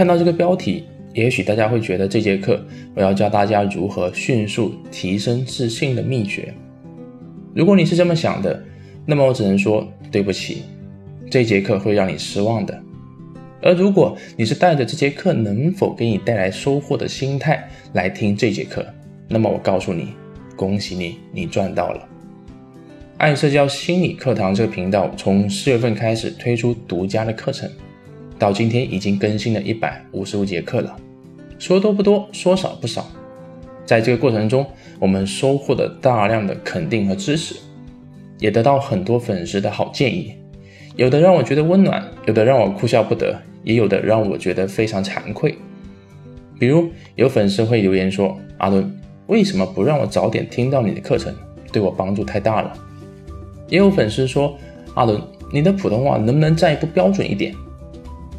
看到这个标题，也许大家会觉得这节课我要教大家如何迅速提升自信的秘诀。如果你是这么想的，那么我只能说对不起，这节课会让你失望的。而如果你是带着这节课能否给你带来收获的心态来听这节课，那么我告诉你，恭喜你，你赚到了。爱社交心理课堂这个频道从四月份开始推出独家的课程，到今天已经更新了一百五十五节课了。说多不多，说少不少。在这个过程中，我们收获了大量的肯定和支持，也得到很多粉丝的好建议，有的让我觉得温暖，有的让我哭笑不得。也有的让我觉得非常惭愧，比如有粉丝会留言说：“阿伦，为什么不让我早点听到你的课程？对我帮助太大了。”也有粉丝说：“阿伦，你的普通话能不能再不标准一点？”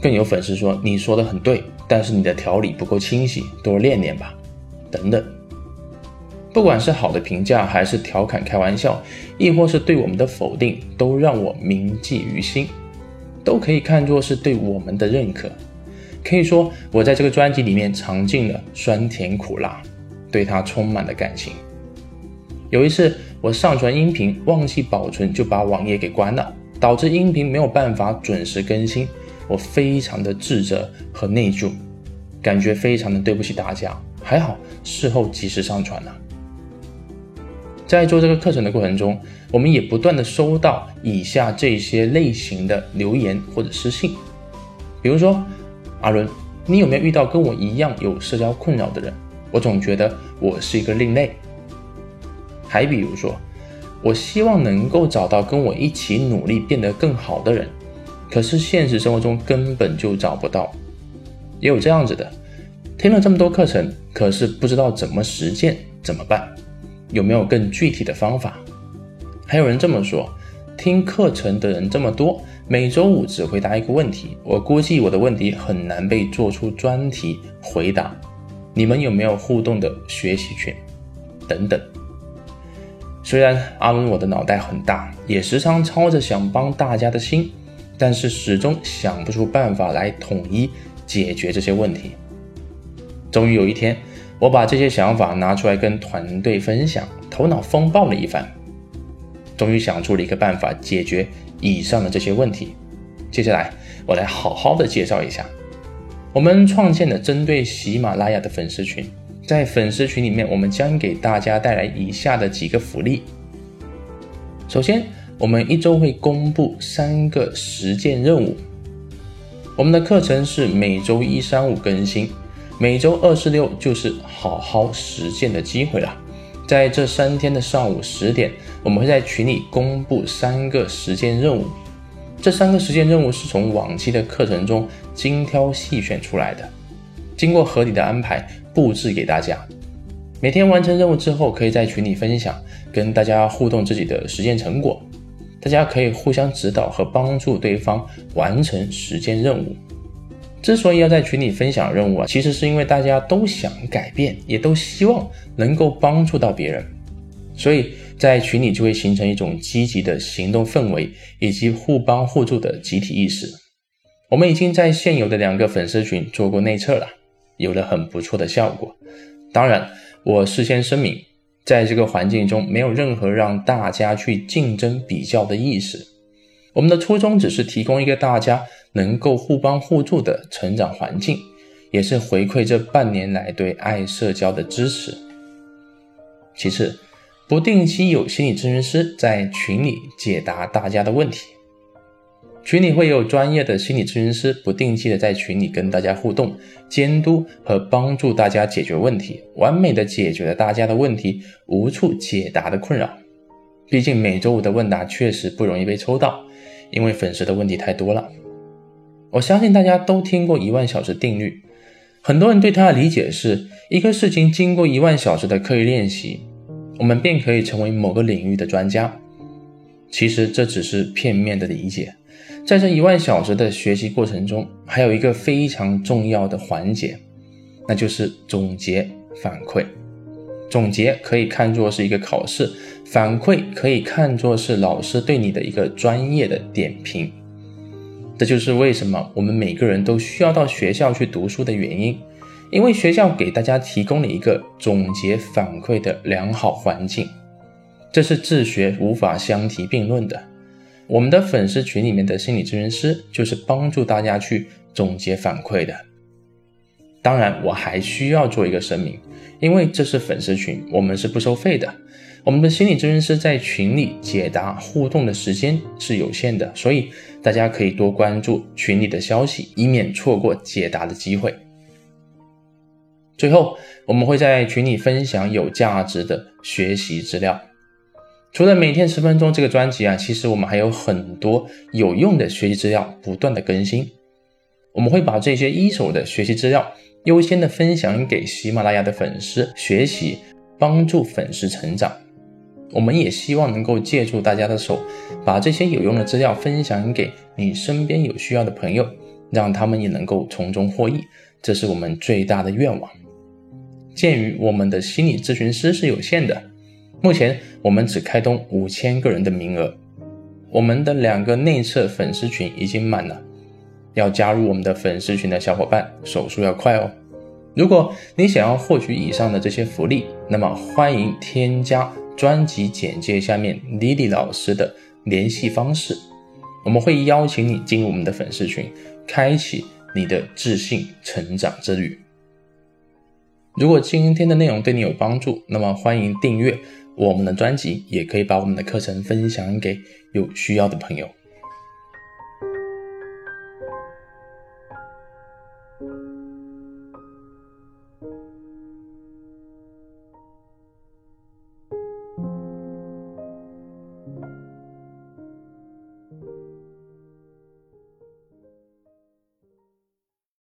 更有粉丝说：“你说的很对，但是你的条理不够清晰，多练练吧。”等等。不管是好的评价，还是调侃开玩笑，亦或是对我们的否定，都让我铭记于心。都可以看作是对我们的认可，可以说我在这个专辑里面尝尽了酸甜苦辣，对它充满了感情。有一次我上传音频忘记保存，就把网页给关了，导致音频没有办法准时更新，我非常的自责和内疚，感觉非常的对不起大家。还好事后及时上传了。在做这个课程的过程中，我们也不断的收到以下这些类型的留言或者私信，比如说，阿伦，你有没有遇到跟我一样有社交困扰的人？我总觉得我是一个另类。还比如说，我希望能够找到跟我一起努力变得更好的人，可是现实生活中根本就找不到。也有这样子的，听了这么多课程，可是不知道怎么实践，怎么办？有没有更具体的方法？还有人这么说，听课程的人这么多，每周五只回答一个问题，我估计我的问题很难被做出专题回答。你们有没有互动的学习群？等等。虽然阿文我的脑袋很大，也时常操着想帮大家的心，但是始终想不出办法来统一解决这些问题。终于有一天。我把这些想法拿出来跟团队分享，头脑风暴了一番，终于想出了一个办法解决以上的这些问题。接下来，我来好好的介绍一下，我们创建的针对喜马拉雅的粉丝群，在粉丝群里面，我们将给大家带来以下的几个福利。首先，我们一周会公布三个实践任务，我们的课程是每周一、三、五更新。每周二、四、六就是好好实践的机会了。在这三天的上午十点，我们会在群里公布三个实践任务。这三个实践任务是从往期的课程中精挑细选出来的，经过合理的安排布置给大家。每天完成任务之后，可以在群里分享，跟大家互动自己的实践成果。大家可以互相指导和帮助对方完成实践任务。之所以要在群里分享任务啊，其实是因为大家都想改变，也都希望能够帮助到别人，所以在群里就会形成一种积极的行动氛围，以及互帮互助的集体意识。我们已经在现有的两个粉丝群做过内测了，有了很不错的效果。当然，我事先声明，在这个环境中没有任何让大家去竞争比较的意识。我们的初衷只是提供一个大家。能够互帮互助的成长环境，也是回馈这半年来对爱社交的支持。其次，不定期有心理咨询师在群里解答大家的问题，群里会有专业的心理咨询师不定期的在群里跟大家互动、监督和帮助大家解决问题，完美的解决了大家的问题无处解答的困扰。毕竟每周五的问答确实不容易被抽到，因为粉丝的问题太多了。我相信大家都听过一万小时定律，很多人对它的理解是一个事情经过一万小时的刻意练习，我们便可以成为某个领域的专家。其实这只是片面的理解，在这一万小时的学习过程中，还有一个非常重要的环节，那就是总结反馈。总结可以看作是一个考试，反馈可以看作是老师对你的一个专业的点评。这就是为什么我们每个人都需要到学校去读书的原因，因为学校给大家提供了一个总结反馈的良好环境，这是自学无法相提并论的。我们的粉丝群里面的心理咨询师就是帮助大家去总结反馈的。当然，我还需要做一个声明，因为这是粉丝群，我们是不收费的。我们的心理咨询师在群里解答互动的时间是有限的，所以大家可以多关注群里的消息，以免错过解答的机会。最后，我们会在群里分享有价值的学习资料。除了每天十分钟这个专辑啊，其实我们还有很多有用的学习资料不断的更新。我们会把这些一手的学习资料优先的分享给喜马拉雅的粉丝学习，帮助粉丝成长。我们也希望能够借助大家的手，把这些有用的资料分享给你身边有需要的朋友，让他们也能够从中获益，这是我们最大的愿望。鉴于我们的心理咨询师是有限的，目前我们只开通五千个人的名额，我们的两个内测粉丝群已经满了，要加入我们的粉丝群的小伙伴，手速要快哦。如果你想要获取以上的这些福利，那么欢迎添加。专辑简介下面 Lily 老师的联系方式，我们会邀请你进入我们的粉丝群，开启你的自信成长之旅。如果今天的内容对你有帮助，那么欢迎订阅我们的专辑，也可以把我们的课程分享给有需要的朋友。